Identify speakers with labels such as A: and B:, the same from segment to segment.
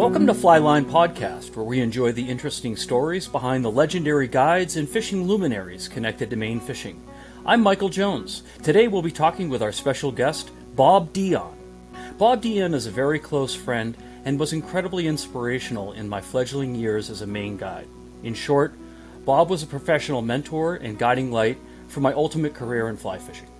A: Welcome to Flyline Podcast, where we enjoy the interesting stories behind the legendary guides and fishing luminaries connected to Maine fishing. I'm Michael Jones. Today we'll be talking with our special guest, Bob Dionne. Bob Dionne is a very close friend and was incredibly inspirational in my fledgling years as a Maine guide. In short, Bob was a professional mentor and guiding light for my ultimate career in fly fishing.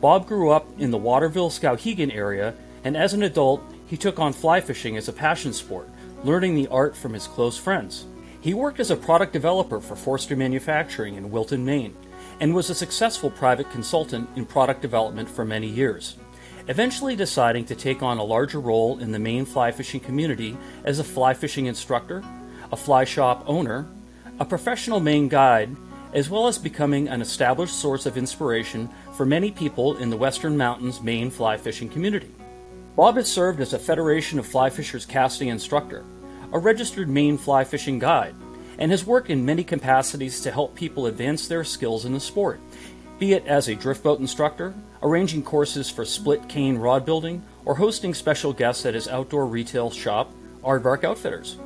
A: Bob grew up in the Waterville Skowhegan area, and as an adult, he took on fly fishing as a passion sport, learning the art from his close friends. He worked as a product developer for Forster Manufacturing in Wilton, Maine, and was a successful private consultant in product development for many years, eventually deciding to take on a larger role in the Maine fly fishing community as a fly fishing instructor, a fly shop owner, a professional Maine guide, as well as becoming an established source of inspiration for many people in the Western Mountains Maine fly fishing community. Bob has served as a Federation of Fly Fishers casting instructor, a registered Maine fly fishing guide, and has worked in many capacities to help people advance their skills in the sport, be it as a drift boat instructor, arranging courses for split cane rod building, or hosting special guests at his outdoor retail shop, Aardvark Outfitters.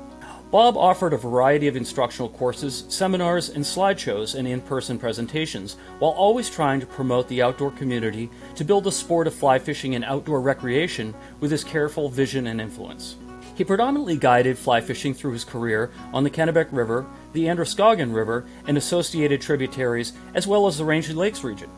A: Bob offered a variety of instructional courses, seminars, and slideshows and in person presentations, while always trying to promote the outdoor community to build a sport of fly fishing and outdoor recreation with his careful vision and influence. He predominantly guided fly fishing through his career on the Kennebec River, the Androscoggin River, and associated tributaries, as well as the Range Rangeley Lakes region.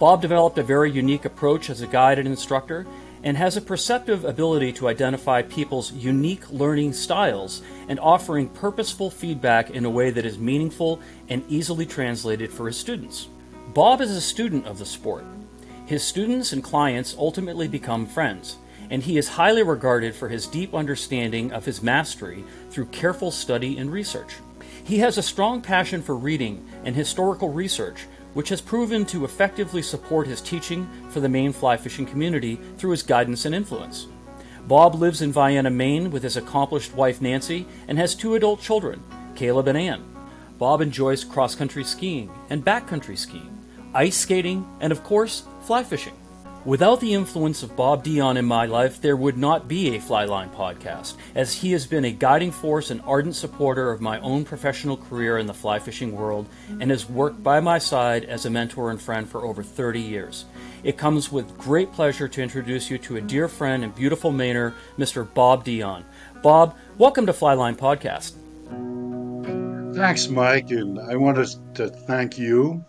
A: Bob developed a very unique approach as a guide and instructor and has a perceptive ability to identify people's unique learning styles and offering purposeful feedback in a way that is meaningful and easily translated for his students. Bob is a student of the sport. His students and clients ultimately become friends, and he is highly regarded for his deep understanding of his mastery through careful study and research. He has a strong passion for reading and historical research, which has proven to effectively support his teaching for the Maine fly fishing community through his guidance and influence. Bob lives in Vienna, Maine with his accomplished wife Nancy and has two adult children, Caleb and Ann. Bob enjoys cross country skiing and backcountry skiing, ice skating, and of course, fly fishing. Without the influence of Bob Dionne in my life, there would not be a Flyline podcast, as he has been a guiding force and ardent supporter of my own professional career in the fly fishing world and has worked by my side as a mentor and friend for over 30 years. It comes with great pleasure to introduce you to a dear friend and beautiful Mainer, Mr. Bob Dionne. Bob, welcome to Flyline Podcast.
B: Thanks, Mike, and I wanted to thank you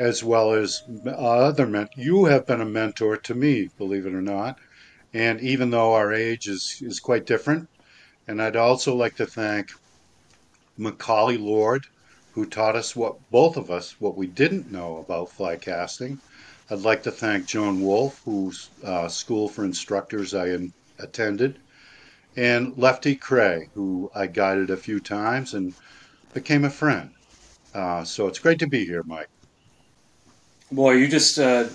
B: as well as other men. You have been a mentor to me, believe it or not. And even though our age is, is quite different, and I'd also like to thank Macauley Lord, who taught us what both of us what we didn't know about fly casting. I'd like to thank Joan Wulff, whose uh, school for instructors I in, attended, and Lefty Kreh, who I guided a few times and became a friend. Uh, so it's great to be here, Mike.
A: Boy, you just uh,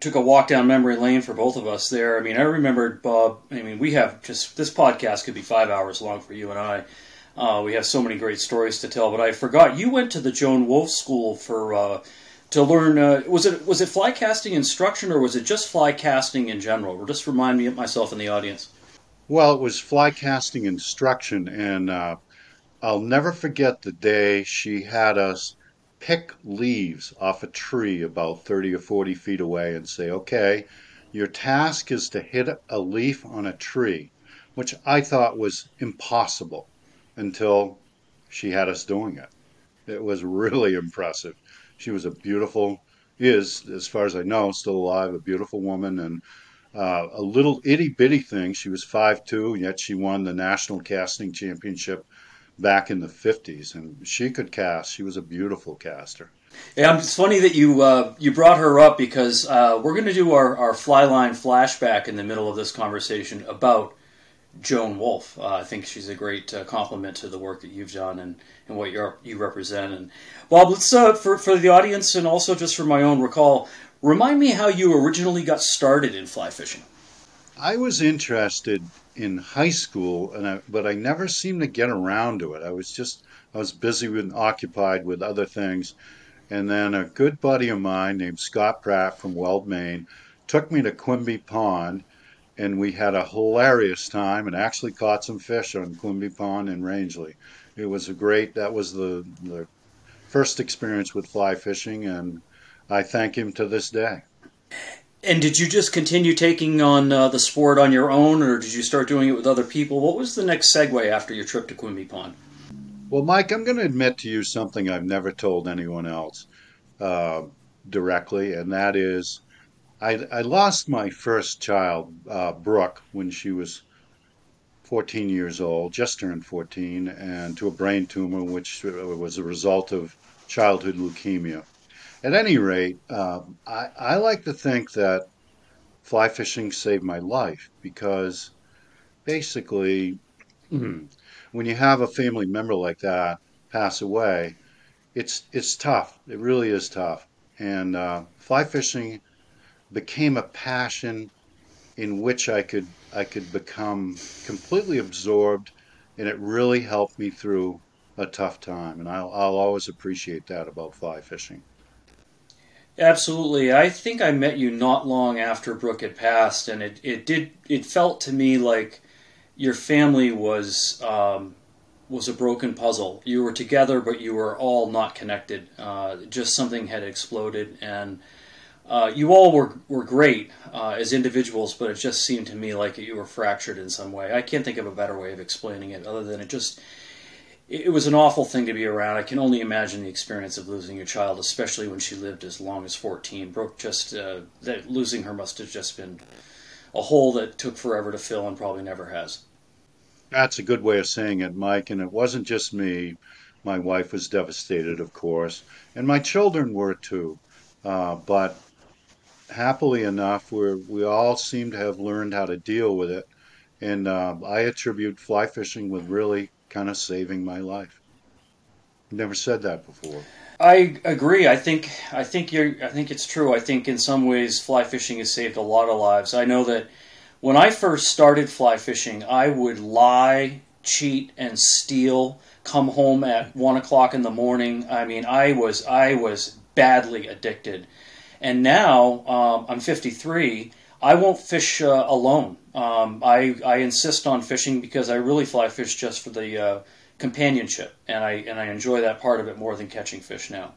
A: took a walk down memory lane for both of us there. I mean, I remembered Bob. I mean, we have just this podcast could be five hours long for you and I. Uh, we have so many great stories to tell, but I forgot you went to the Joan Wulff School for uh, to learn. Uh, was it was it fly casting instruction or was it just fly casting in general? Or just remind me of myself and the audience.
B: Well, it was fly casting instruction, and uh, I'll never forget the day she had us pick leaves off a tree about 30 or 40 feet away and say, okay, your task is to hit a leaf on a tree, which I thought was impossible until she had us doing it. It was really impressive. She was a beautiful, is, as far as I know, still alive, a beautiful woman and uh, a little itty bitty thing. She was 5'2, yet she won the National Casting Championship back in the 50s and she could cast she was a beautiful caster.
A: Yeah it's funny that you uh, you brought her up because uh, we're going to do our, our flyline flashback in the middle of this conversation about joan Wulff uh, i think she's a great uh, compliment to the work that you've done and, and what you you represent. And bob let's uh, for, for the audience and also just for my own recall remind me how you originally got started in fly fishing
B: i was interested in high school, and I, but I never seemed to get around to it. I was just I was busy and occupied with other things, and then a good buddy of mine named Scott Pratt from Weld, Maine, took me to Quimby Pond, and we had a hilarious time and actually caught some fish on Quimby Pond in Rangeley. It was a great, that was the, the first experience with fly fishing, and I thank him to this day.
A: And did you just continue taking on uh, the sport on your own, or did you start doing it with other people? What was the next segue after your trip to Quimby Pond?
B: Well, Mike, I'm going to admit to you something I've never told anyone else uh, directly, and that is I, I lost my first child, uh, Brooke, when she was 14 years old, just turned 14, and to a brain tumor, which uh, was a result of childhood leukemia. At any rate, uh, I, I like to think that fly fishing saved my life because basically, when you have a family member like that pass away, it's it's tough. It really is tough. And uh, fly fishing became a passion in which I could I could become completely absorbed, and it really helped me through a tough time. And I'll I'll always appreciate that about fly fishing.
A: Absolutely. I think I met you not long after Brooke had passed, and it, it did it felt to me like your family was um, was a broken puzzle. You were together, but you were all not connected. Uh, just something had exploded, and uh, you all were were great uh, as individuals, but it just seemed to me like you were fractured in some way. I can't think of a better way of explaining it other than it just it was an awful thing to be around. I can only imagine the experience of losing your child, especially when she lived as long as 14. Brooke just uh, that losing her must have just been a hole that took forever to fill and probably never has.
B: That's a good way of saying it, Mike. And it wasn't just me. My wife was devastated, of course, and my children were too. Uh, but happily enough, we we all seem to have learned how to deal with it. And uh, I attribute fly fishing with really kind of saving my life. Never said that before.
A: I agree. I think I think you're. I think it's true. I think in some ways, fly fishing has saved a lot of lives. I know that when I first started fly fishing, I would lie, cheat, and steal. Come home at one o'clock in the morning. I mean, I was I was badly addicted, and now um, I'm 53. I won't fish uh, alone. Um, I I insist on fishing because I really fly fish just for the uh, companionship, and I and I enjoy that part of it more than catching fish now.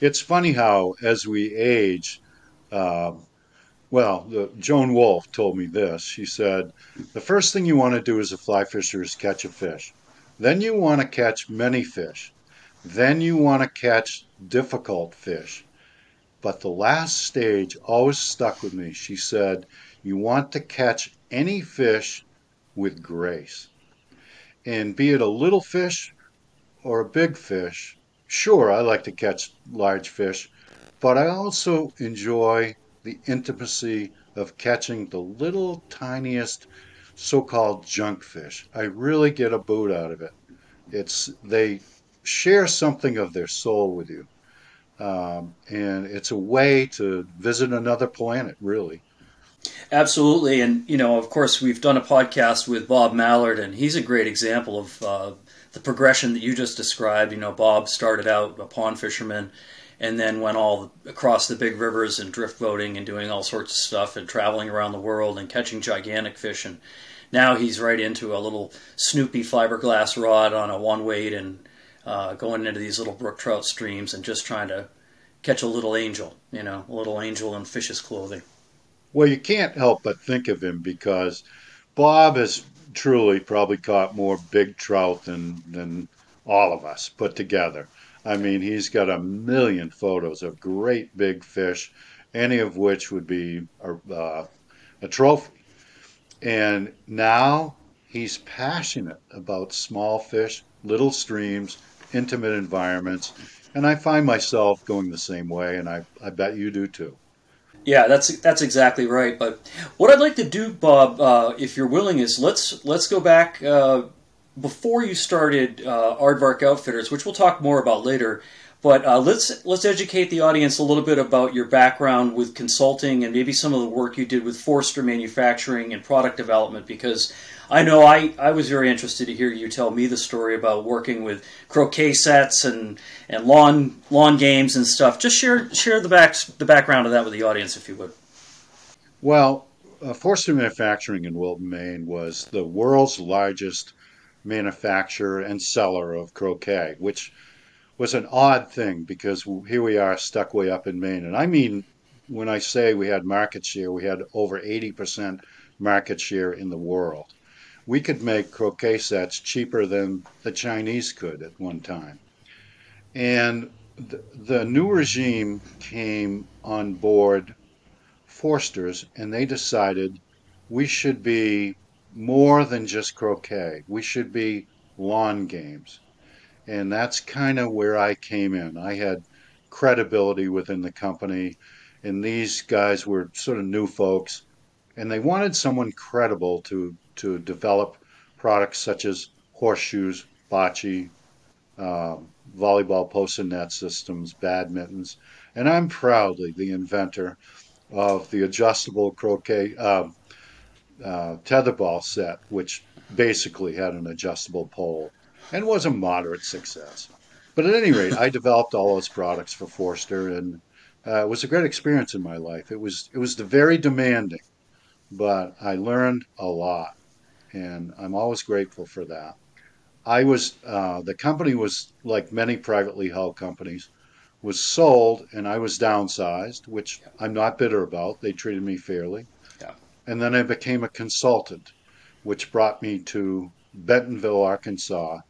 B: It's funny how, as we age, uh, well, the, Joan Wulff told me this. She said, "The first thing you want to do as a fly fisher is catch a fish. Then you want to catch many fish. Then you want to catch difficult fish." But the last stage always stuck with me. She said, You want to catch any fish with grace. And be it a little fish or a big fish, sure, I like to catch large fish, but I also enjoy the intimacy of catching the little tiniest so called junk fish. I really get a boot out of it. It's they share something of their soul with you. Um, and it's a way to visit another planet, really.
A: Absolutely, and you know, of course, we've done a podcast with Bob Mallard, and he's a great example of uh, the progression that you just described. You know, Bob started out a pond fisherman, and then went all across the big rivers and drift boating and doing all sorts of stuff and traveling around the world and catching gigantic fish. And now he's right into a little Snoopy fiberglass rod on a one weight and uh, going into these little brook trout streams and just trying to catch a little angel, you know, a little angel in fish's clothing.
B: Well, you can't help but think of him because Bob has truly probably caught more big trout than than all of us put together. I mean, he's got a million photos of great big fish, any of which would be a, uh, a trophy. And now he's passionate about small fish, little streams, intimate environments. And I find myself going the same way, and I, I bet you do too.
A: Yeah, that's that's exactly right. But what I'd like to do, Bob, uh, if you're willing, is let's let's go back uh, before you started uh, Aardvark Outfitters, which we'll talk more about later. But uh, let's let's educate the audience a little bit about your background with consulting and maybe some of the work you did with Forster Manufacturing and product development, because I know I, I was very interested to hear you tell me the story about working with croquet sets and, and lawn lawn games and stuff. Just share share the back the background of that with the audience, if you would.
B: Well, uh, Forster Manufacturing in Wilton, Maine was the world's largest manufacturer and seller of croquet, which was an odd thing because here we are stuck way up in Maine. And I mean, when I say we had market share, we had over 80% market share in the world. We could make croquet sets cheaper than the Chinese could at one time. And the, the new regime came on board Forster's and they decided we should be more than just croquet. We should be lawn games. And that's kind of where I came in. I had credibility within the company, and these guys were sort of new folks, and they wanted someone credible to, to develop products such as horseshoes, bocce, uh, volleyball post and net systems, badmintons, and I'm proudly the inventor of the adjustable croquet uh, uh, tetherball set, which basically had an adjustable pole and was a moderate success. But at any rate, I developed all those products for Forster, and uh, it was a great experience in my life. It was it was very demanding, but I learned a lot, and I'm always grateful for that. I was uh, the company was like many privately held companies, was sold, and I was downsized, which I'm not bitter about. They treated me fairly.
A: Yeah.
B: And then I became a consultant, which brought me to Bentonville, Arkansas,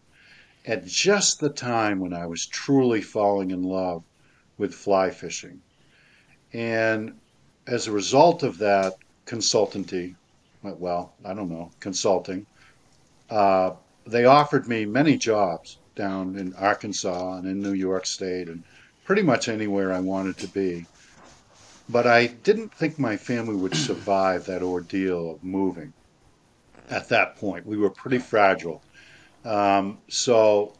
B: at just the time when I was truly falling in love with fly fishing. And as a result of that consultancy, well, I don't know, consulting, uh, they offered me many jobs down in Arkansas and in New York State and pretty much anywhere I wanted to be. But I didn't think my family would survive that ordeal of moving at that point. We were pretty fragile. Um, so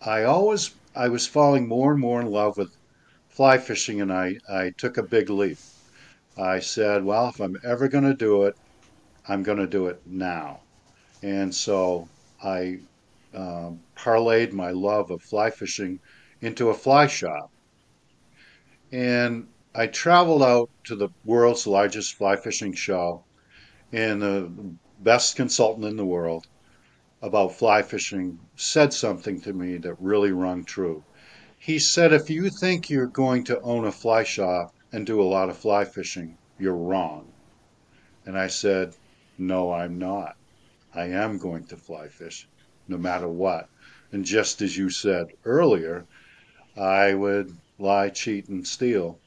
B: I always I was falling more and more in love with fly fishing, and I, I took a big leap. I said, well, if I'm ever going to do it, I'm going to do it now. And so I um, parlayed my love of fly fishing into a fly shop. And I traveled out to the world's largest fly fishing show and the best consultant in the world about fly fishing said something to me that really rung true. He said, if you think you're going to own a fly shop and do a lot of fly fishing, you're wrong. And I said, no, I'm not. I am going to fly fish no matter what. And just as you said earlier, I would lie, cheat, and steal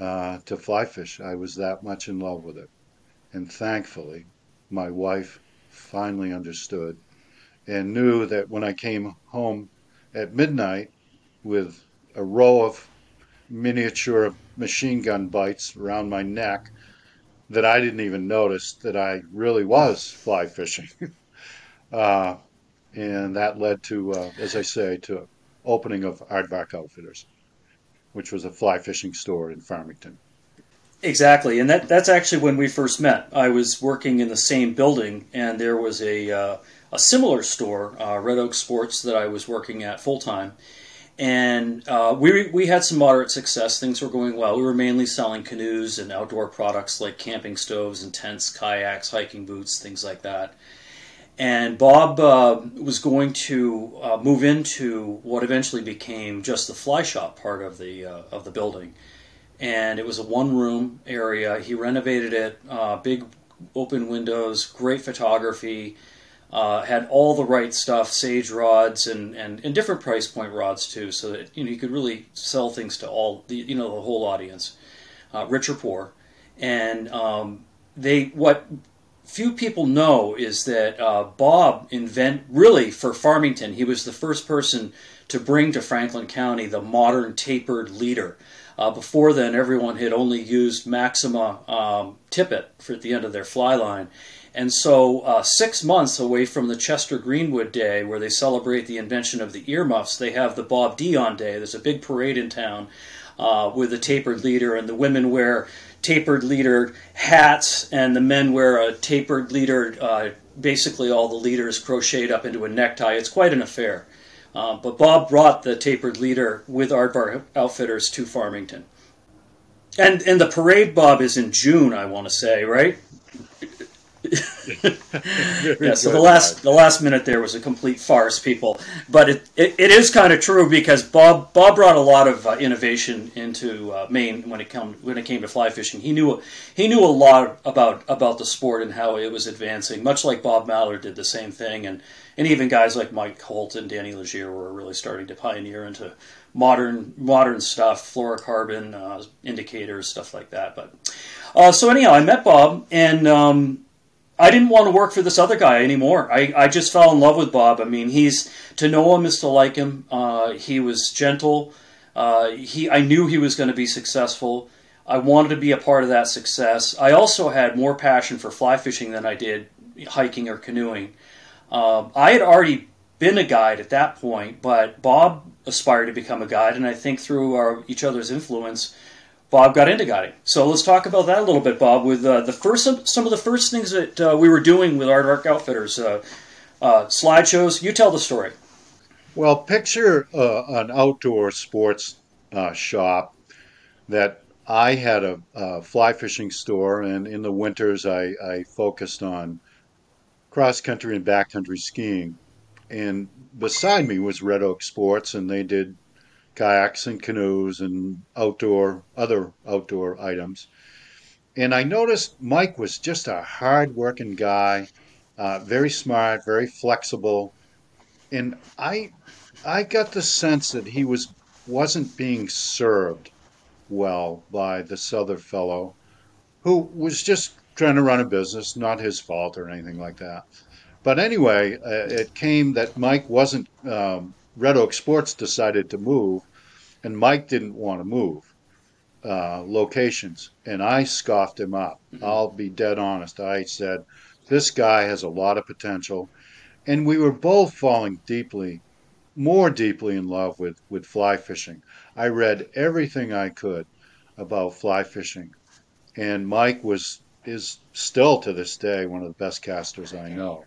B: uh, to fly fish. I was that much in love with it. And thankfully, my wife finally understood and knew that when I came home at midnight with a row of miniature machine gun bites around my neck that I didn't even notice that I really was fly fishing. uh, and that led to, uh, as I say, to opening of Aardvark Outfitters, which was a fly fishing store in Farmington.
A: Exactly, and that that's actually when we first met. I was working in the same building, and there was a uh, a similar store, uh, Red Oak Sports, that I was working at full time. And uh, we, we had some moderate success. Things were going well. We were mainly selling canoes and outdoor products like camping stoves and tents, kayaks, hiking boots, things like that. And Bob uh, was going to uh, move into what eventually became just the fly shop part of the uh, of the building, and it was a one room area. He renovated it, uh, big open windows, great photography, uh, had all the right stuff, sage rods and, and, and different price point rods too, so that you know you could really sell things to all the you know the whole audience, uh, rich or poor, and um, they what few people know is that uh, Bob invent really for Farmington. He was the first person to bring to Franklin County the modern tapered leader. Uh, before then, everyone had only used Maxima um, tippet for at the end of their fly line. And so, uh, six months away from the Chester Greenwood Day, where they celebrate the invention of the earmuffs, they have the Bob Dionne Day. There's a big parade in town uh, with a tapered leader, and the women wear tapered leader hats, and the men wear a tapered leader. Uh, basically, all the leaders crocheted up into a necktie. It's quite an affair. Uh, but Bob brought the tapered leader with Aardvark Outfitters to Farmington. And and the parade, Bob, is in June, I want to say, right? yeah, so the last the last minute there was a complete farce, people. But it, it, it is kind of true because Bob Bob brought a lot of uh, innovation into uh, Maine when it come when it came to fly fishing. He knew he knew a lot about about the sport and how it was advancing. Much like Bob Mallard did the same thing, and and even guys like Mike Holt and Danny Legier were really starting to pioneer into modern modern stuff, fluorocarbon uh, indicators, stuff like that. But uh, so anyhow, I met Bob and. Um, I didn't want to work for this other guy anymore. I, I just fell in love with Bob. I mean, he's to know him is to like him. Uh, he was gentle. Uh, he I knew he was going to be successful. I wanted to be a part of that success. I also had more passion for fly fishing than I did hiking or canoeing. Um, I had already been a guide at that point, but Bob aspired to become a guide, and I think through our, each other's influence, Bob got into guiding. So let's talk about that a little bit, Bob. With uh, the first, some of the first things that uh, we were doing with Aardvark Outfitters, uh, uh, slideshows. You tell the story.
B: Well, picture uh, an outdoor sports uh, shop that I had a, a, fly fishing store, and in the winters I, I focused on cross country and backcountry skiing. And beside me was Red Oak Sports, and they did kayaks and canoes and outdoor other outdoor items. And I noticed Mike was just a hard-working guy, uh, very smart, very flexible, and I I got the sense that he was wasn't being served well by this other fellow, who was just trying to run a business, not his fault or anything like that. But anyway, uh, it came that Mike wasn't um, Red Oak Sports decided to move, and Mike didn't want to move uh, locations, and I scoffed him up. Mm-hmm. I'll be dead honest. I said, "This guy has a lot of potential," and we were both falling deeply, more deeply in love with with fly fishing. I read everything I could about fly fishing, and Mike was is still to this day one of the best casters I know.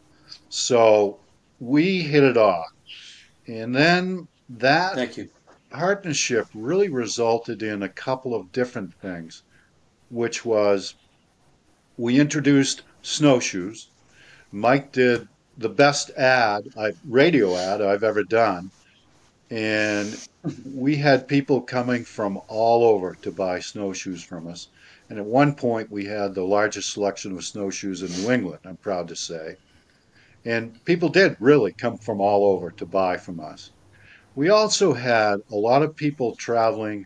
B: So we hit it off and then that
A: Thank you.
B: partnership really resulted in a couple of different things, which was we introduced snowshoes. Mike did the best ad, radio ad I've ever done. And we had people coming from all over to buy snowshoes from us. And at one point, we had the largest selection of snowshoes in New England, I'm proud to say. And people did really come from all over to buy from us. We also had a lot of people traveling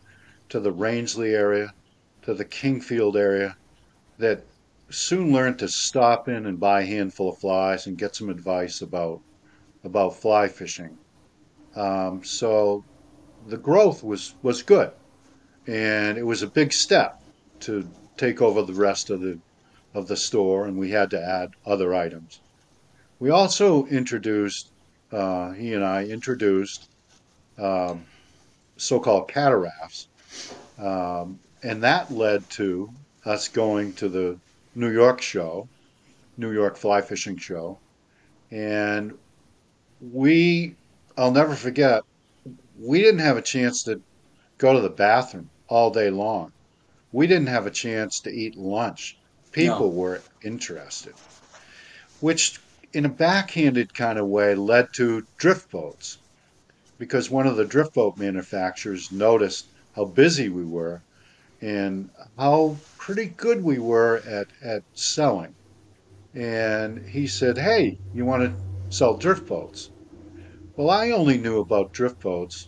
B: to the Rangeley area, to the Kingfield area, that soon learned to stop in and buy a handful of flies and get some advice about about fly fishing. Um, so the growth was was good, and it was a big step to take over the rest of the of the store, and we had to add other items. We also introduced, uh, he and I introduced um, so-called catarafts, um, and that led to us going to the New York show, New York Fly Fishing Show, and we, I'll never forget, we didn't have a chance to go to the bathroom all day long. We didn't have a chance to eat lunch. People no. were interested, which in a backhanded kind of way, led to drift boats because one of the drift boat manufacturers noticed how busy we were and how pretty good we were at, at selling. And he said, Hey, you want to sell drift boats? Well, I only knew about drift boats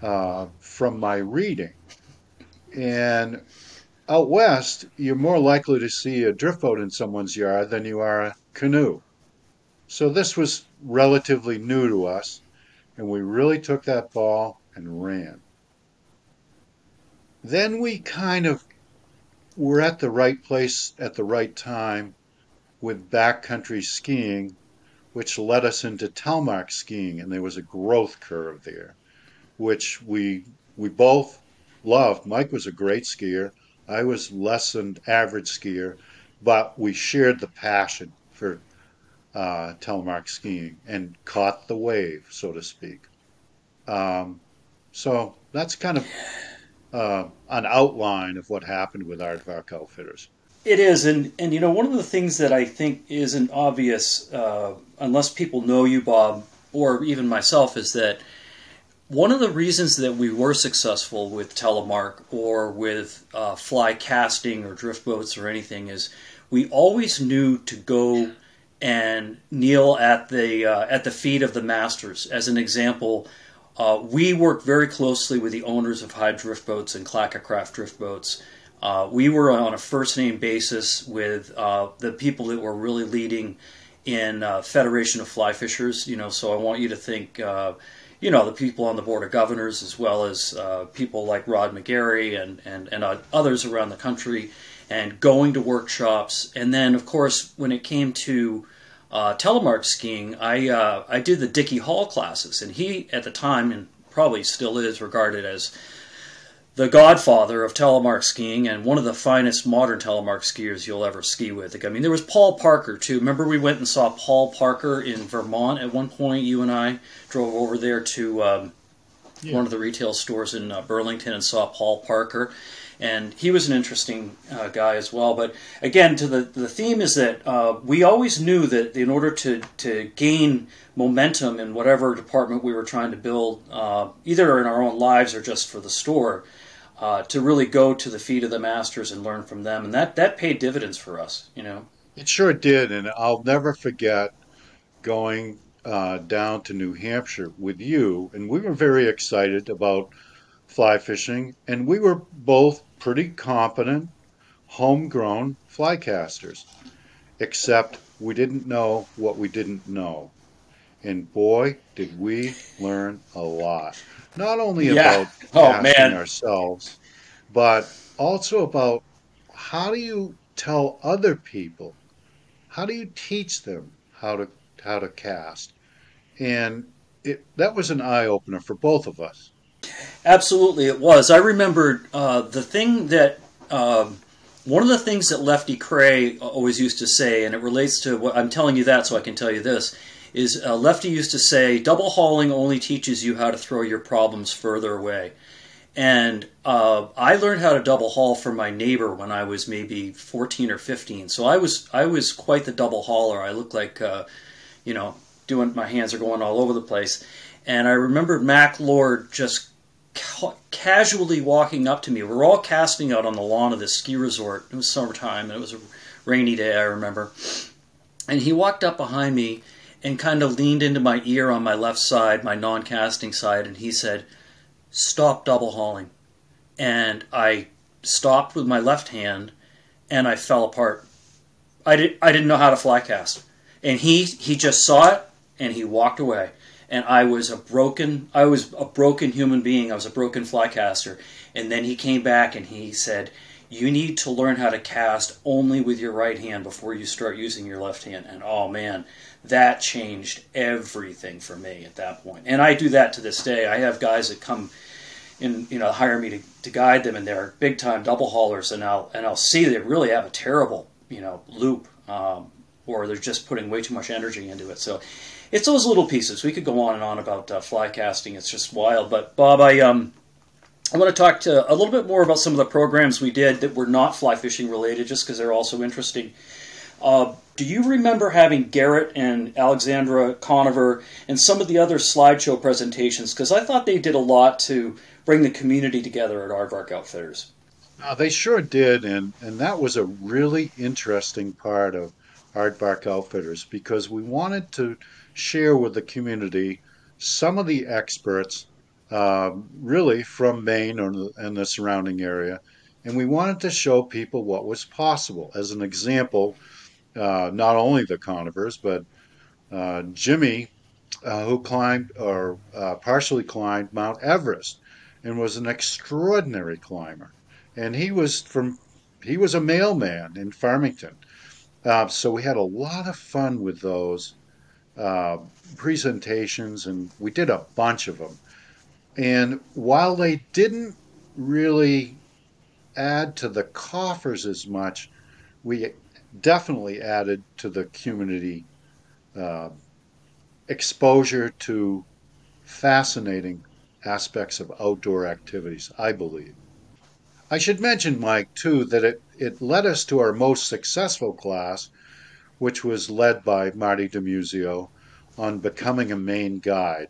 B: uh, from my reading. And out west, you're more likely to see a drift boat in someone's yard than you are a canoe. So this was relatively new to us, and we really took that ball and ran. Then we kind of were at the right place at the right time with backcountry skiing, which led us into telemark skiing, and there was a growth curve there, which we we both loved. Mike was a great skier. I was less than average skier, but we shared the passion for uh, telemark skiing and caught the wave, so to speak. Um, so that's kind of uh, an outline of what happened with Aardvark Outfitters.
A: It is, and and you know one of the things that I think isn't obvious uh, unless people know you, Bob, or even myself, is that one of the reasons that we were successful with telemark or with uh, fly casting or drift boats or anything is we always knew to go and kneel at the uh, at the feet of the masters. As an example, uh, we work very closely with the owners of Hyde drift boats and Clackacraft drift boats. Uh, we were on a first name basis with uh, the people that were really leading in uh, Federation of Fly Fishers. You know, so I want you to think, uh, you know, the people on the board of governors as well as people like Rod McGarry and and and others around the country, and going to workshops. And then, of course, when it came to uh, telemark skiing, I uh, I did the Dickie Hall classes, and he at the time and probably still is regarded as the godfather of telemark skiing and one of the finest modern telemark skiers you'll ever ski with. I mean, there was Paul Parker too. Remember, we went and saw Paul Parker in Vermont at one point. You and I drove over there to um, yeah. one of the retail stores in uh, Burlington and saw Paul Parker and he was an interesting uh, guy as well. But again, to the the theme is that uh, we always knew that in order to to gain momentum in whatever department we were trying to build, uh, either in our own lives or just for the store, uh, to really go to the feet of the masters and learn from them, and that that paid dividends for us. You know,
B: it sure did, and I'll never forget going uh, down to New Hampshire with you, and we were very excited about fly fishing, and we were both pretty competent, homegrown fly casters, except we didn't know what we didn't know. And boy, did we learn a lot. Not only yeah. about oh, casting ourselves, but also about how do you tell other people, how do you teach them how to how to cast, and it that was an eye opener for both of us.
A: Absolutely, it was. I remember uh, the thing that um, one of the things that Lefty Kreh always used to say, and it relates to what I'm telling you that, so I can tell you this. Is uh, Lefty used to say, double hauling only teaches you how to throw your problems further away. And uh, I learned how to double haul from my neighbor when I was maybe 14 or 15. So I was I was quite the double hauler. I looked like, uh, you know, doing my hands are going all over the place. And I remember Mac Lord just casually walking up to me. We are all casting out on the lawn of this ski resort. It was summertime, and it was a rainy day, I remember. And he walked up behind me and kind of leaned into my ear on my left side, my non casting side, and he said, Stop double hauling. And I stopped with my left hand and I fell apart. I, did, I didn't know how to fly cast. And he, he just saw it and he walked away and I was a broken I was a broken human being. I was a broken flycaster. And then he came back and he said, "You need to learn how to cast only with your right hand before you start using your left hand." And oh man, that changed everything for me at that point. And I do that to this day. I have guys that come and you know hire me to, to guide them and they're big time double haulers and I'll and I'll see they really have a terrible you know loop um, or they're just putting way too much energy into it so it's those little pieces. We could go on and on about uh, fly casting. It's just wild. But Bob, I um, I want to talk to a little bit more about some of the programs we did that were not fly fishing related, just because they're also interesting. Uh, do you remember having Garrett and Alexandra Conover and some of the other slideshow presentations? Because I thought they did a lot to bring the community together at Aardvark Outfitters.
B: Uh, they sure did, and, and that was a really interesting part of Aardvark Outfitters because we wanted to share with the community some of the experts, uh, really from Maine and the surrounding area, and we wanted to show people what was possible. As an example, uh, not only the Conovers, but uh, Jimmy, uh, who climbed or uh, partially climbed Mount Everest and was an extraordinary climber. And he was from he was a mailman in Farmington. Uh, so we had a lot of fun with those uh, presentations, and we did a bunch of them. And while they didn't really add to the coffers as much, we definitely added to the community uh, exposure to fascinating aspects of outdoor activities, I believe. I should mention, Mike, too, that it, it led us to our most successful class, which was led by Marty DeMuzio on becoming a Maine guide.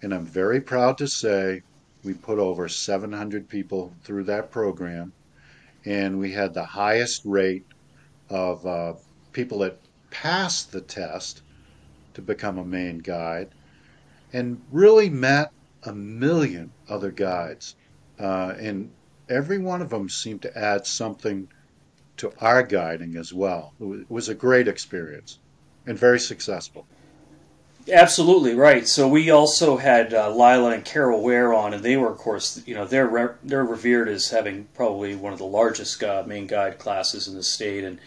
B: And I'm very proud to say we put over 700 people through that program, and we had the highest rate of uh, people that passed the test to become a Maine guide and really met a million other guides. Uh, and every one of them seemed to add something to our guiding as well. It was a great experience and very successful.
A: Absolutely right. So we also had uh, Lila and Carol Ware on, and they were, of course, you know, they're re- they're revered as having probably one of the largest uh, Maine guide classes in the state. And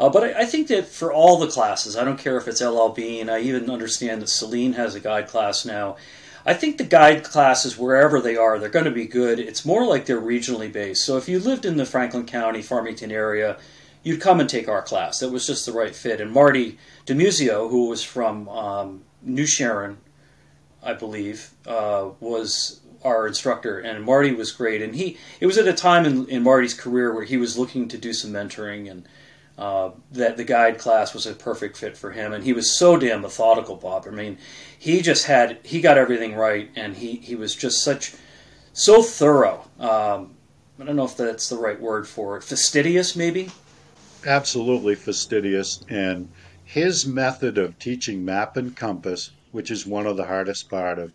A: uh, but I, I, think that for all the classes, I don't care if it's LL Bean. I even understand that Celine has a guide class now. I think the guide classes, wherever they are, they're going to be good. It's more like they're regionally based. So if you lived in the Franklin County, Farmington area, you'd come and take our class. That was just the right fit. And Marty DeMuzio, who was from um, New Sharon, I believe, uh, was our instructor, and Marty was great. And he, it was at a time in, in Marty's career where he was looking to do some mentoring and uh, that the guide class was a perfect fit for him, and he was so damn methodical, Bob. I mean, he just had he got everything right, and he he was just such so thorough. Um, I don't know if that's the right word for it. Fastidious, maybe.
B: Absolutely fastidious, and his method of teaching map and compass, which is one of the hardest part of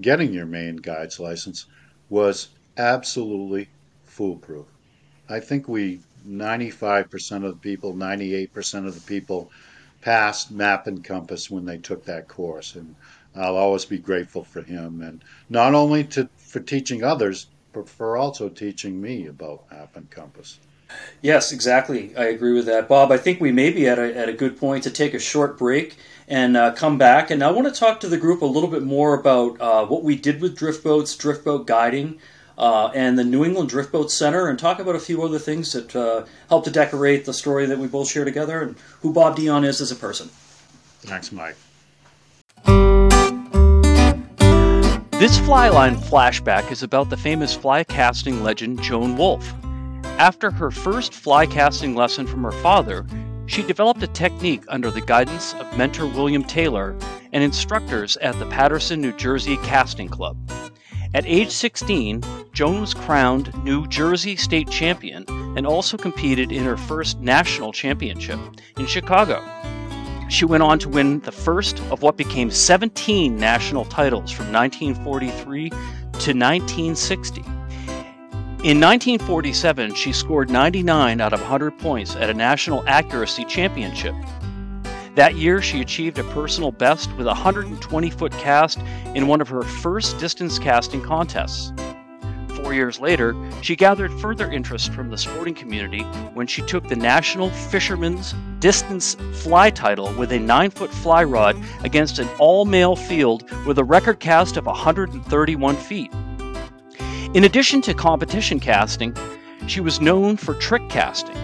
B: getting your Maine guide's license, was absolutely foolproof. I think we 95% of the people, 98% of the people passed map and compass when they took that course. And I'll always be grateful for him. And not only to, for teaching others, but for also teaching me about map and compass.
A: Yes, exactly. I agree with that. Bob, I think we may be at a, at a good point to take a short break and uh, come back. And I want to talk to the group a little bit more about uh, what we did with drift boats, drift boat guiding, uh, and the New England Drift Boat Center, and talk about a few other things that uh, help to decorate the story that we both share together and who Bob Dionne is as a person.
B: Thanks, Mike.
A: This Flyline flashback is about the famous fly casting legend Joan Wulff. After her first fly casting lesson from her father, she developed a technique under the guidance of mentor William Taylor and instructors at the Paterson, New Jersey Casting Club. At age 16, Joan was crowned New Jersey state champion and also competed in her first national championship in Chicago. She went on to win the first of what became 17 national titles from 1943 to 1960. In 1947, she scored 99 out of 100 points at a national accuracy championship that year, she achieved a personal best with a 120 foot cast in one of her first distance casting contests. Four years later, she gathered further interest from the sporting community when she took the National Fisherman's Distance Fly title with a 9 foot fly rod against an all male field with a record cast of 131 feet. In addition to competition casting, she was known for trick casting.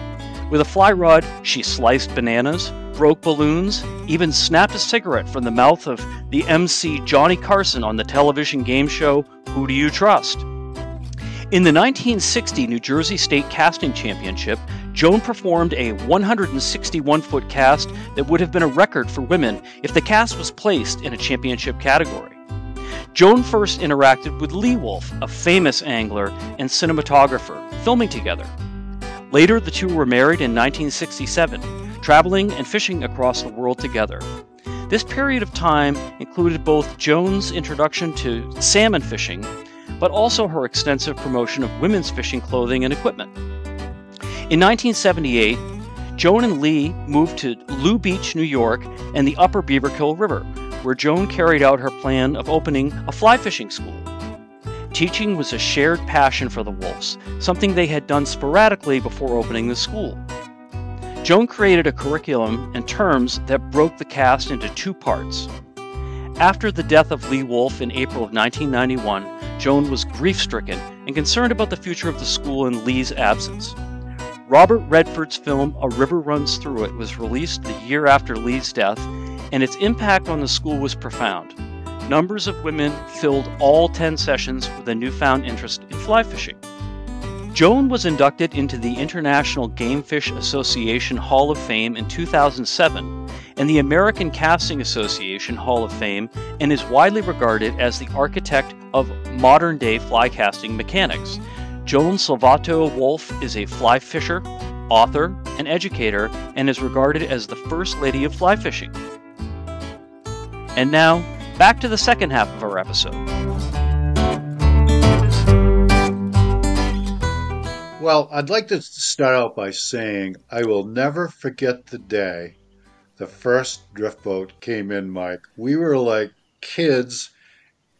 A: With a fly rod, she sliced bananas, broke balloons, even snapped a cigarette from the mouth of the MC Johnny Carson on the television game show Who Do You Trust? In the 1960 New Jersey State Casting Championship, Joan performed a 161 foot cast that would have been a record for women if the cast was placed in a championship category. Joan first interacted with Lee Wulff, a famous angler and cinematographer, filming together. Later, the two were married in 1967 traveling and fishing across the world together. This period of time included both Joan's introduction to salmon fishing, but also her extensive promotion of women's fishing clothing and equipment. In 1978, Joan and Lee moved to Lew Beach, New York, and the Upper Beaverkill River, where Joan carried out her plan of opening a fly fishing school. Teaching was a shared passion for the Wulffs, something they had done sporadically before opening the school. Joan created a curriculum and terms that broke the cast into two parts. After the death of Lee Wulff in April of 1991, Joan was grief stricken and concerned about the future of the school in Lee's absence. Robert Redford's film A River Runs Through It was released the year after Lee's death, and its impact on the school was profound. Numbers of women filled all 10 sessions with a newfound interest in fly fishing. Joan was inducted into the International Gamefish Association Hall of Fame in 2007 and the American Casting Association Hall of Fame and is widely regarded as the architect of modern day fly casting mechanics. Joan Salvato Wulff is a fly fisher, author, and educator and is regarded as the first lady of fly fishing. And now, back to the second half of our episode.
B: Well, I'd like to start out by saying I will never forget the day the first drift boat came in, Mike. We were like kids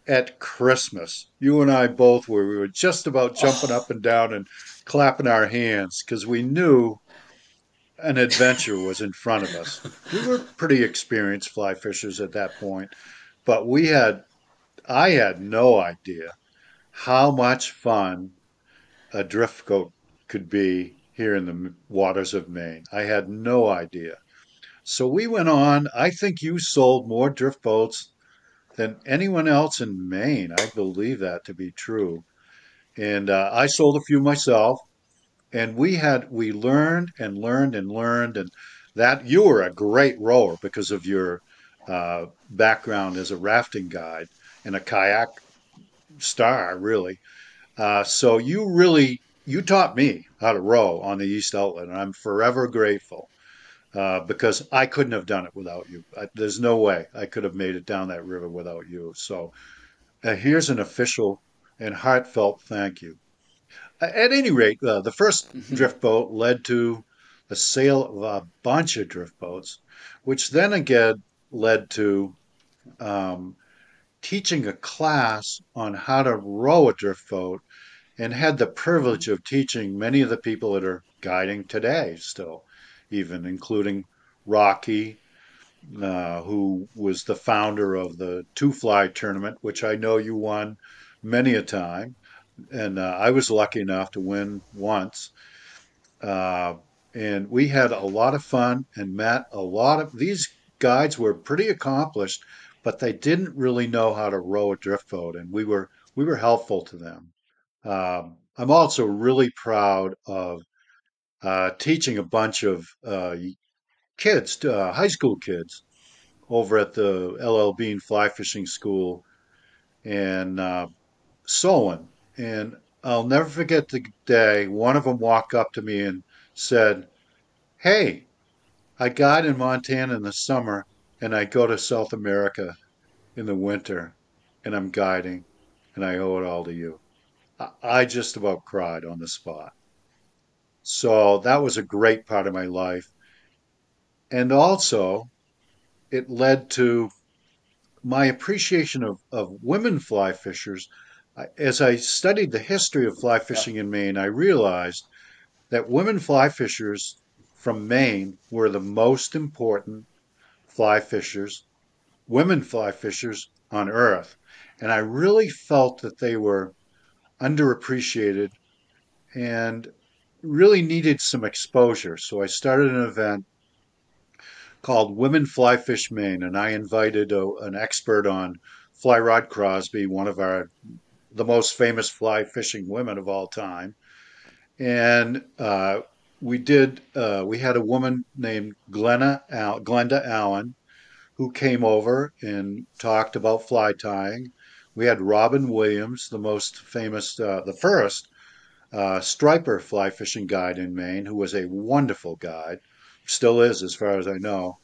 B: at Christmas. You and I both were. We were just about jumping up and down and clapping our hands because we knew an adventure was in front of us. We were pretty experienced fly fishers at that point, but we had, I had no idea how much fun a drift boat could be here in the waters of Maine. I had no idea. So we went on. I think you sold more drift boats than anyone else in Maine. I believe that to be true. And uh, I sold a few myself. And we had, we learned and learned and learned. And that you were a great rower because of your uh, background as a rafting guide and a kayak star, really. Uh, so you really you taught me how to row on the East Outlet, and I'm forever grateful uh, because I couldn't have done it without you. I, there's no way I could have made it down that river without you. So uh, here's an official and heartfelt thank you. At any rate, uh, the 1st mm-hmm. drift boat led to the sale of a bunch of drift boats, which then again led to um, teaching a class on how to row a drift boat and had the privilege of teaching many of the people that are guiding today still, even including Rocky, uh, who was the founder of the Two Fly tournament, which I know you won many a time. And uh, I was lucky enough to win once. Uh, and we had a lot of fun and met a lot of these guides were pretty accomplished, but they didn't really know how to row a drift boat, and we were we were helpful to them. Um, I'm also really proud of uh, teaching a bunch of uh, kids, uh, high school kids, over at the LL Bean Fly Fishing School in uh, Solon. And I'll never forget the day one of them walked up to me and said, Hey, I got in Montana in the summer and I go to South America in the winter and I'm guiding and I owe it all to you. I just about cried on the spot. So that was a great part of my life. And also, it led to my appreciation of, of women fly fishers. As I studied the history of fly fishing in Maine, I realized that women fly fishers from Maine were the most important fly fishers, women fly fishers on earth. And I really felt that they were underappreciated and really needed some exposure. So I started an event called Women Fly Fish Maine, and I invited a, an expert on Fly Rod Crosby, one of our the most famous fly fishing women of all time, and uh, we did. Uh, we had a woman named Glenna Al- Glenda Allen who came over and talked about fly tying. We had Robin Williams, the most famous, uh, the first uh, striper fly fishing guide in Maine, who was a wonderful guide, still is as far as I know.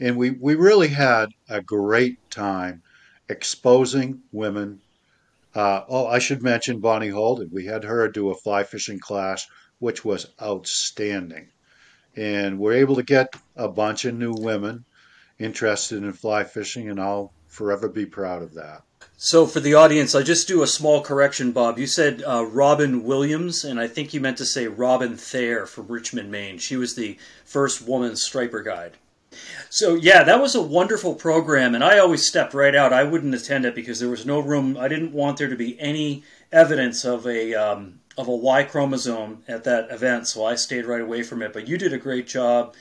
B: And we, we really had a great time exposing women. Uh, oh, I should mention Bonnie Holden. We had her do a fly fishing class, which was outstanding. And we're able to get a bunch of new women interested in fly fishing, and I'll forever be proud of that.
A: So, for the audience, I just do a small correction, Bob. You said uh, Robin Williams, and I think you meant to say Robin Thayer from Richmond, Maine. She was the first woman striper guide. So, yeah, that was a wonderful program, and I always stepped right out. I wouldn't attend it because there was no room. I didn't want there to be any evidence of a um, of a Y chromosome at that event, so I stayed right away from it. But you did a great job.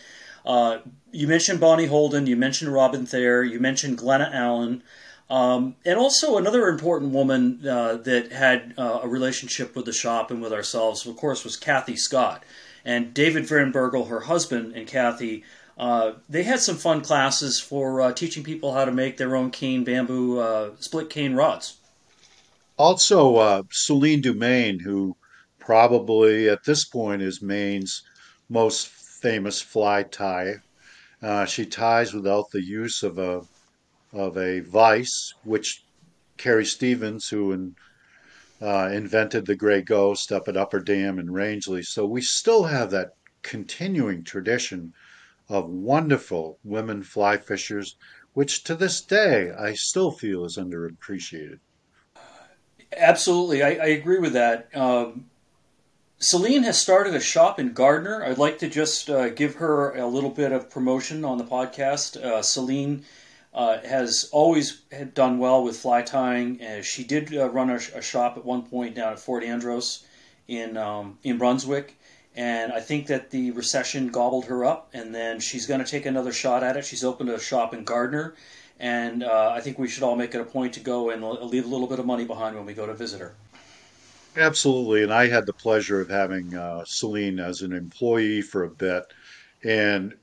A: Uh, you mentioned Bonnie Holden, you mentioned Robin Thayer, you mentioned Glenna Allen. Um, and also another important woman uh, that had uh, a relationship with the shop and with ourselves, of course, was Kathy Scott. And David Van Burgel, her husband, and Kathy, uh, they had some fun classes for uh, teaching people how to make their own cane bamboo uh, split cane rods.
B: Also, Celine Dumaine, who probably at this point is Maine's most famous fly tie. Uh, she ties without the use of a of a vise, which Carrie Stevens, who in, uh, invented the Gray Ghost up at Upper Dam in Rangeley. So we still have that continuing tradition of wonderful women fly fishers, which to this day I still feel is underappreciated.
A: Absolutely, I, I agree with that. Um, Celine has started a shop in Gardiner. I'd like to just uh, give her a little bit of promotion on the podcast. Uh, Celine uh, has always done well with fly tying. Uh, she did uh, run a, a, shop at one point down at Fort Andross in um, in Brunswick, and I think that the recession gobbled her up. And then she's going to take another shot at it. She's opened a shop in Gardiner, and uh, I think we should all make it a point to go and leave a little bit of money behind when we go to visit her.
B: Absolutely, and I had the pleasure of having uh, Celine as an employee for a bit, and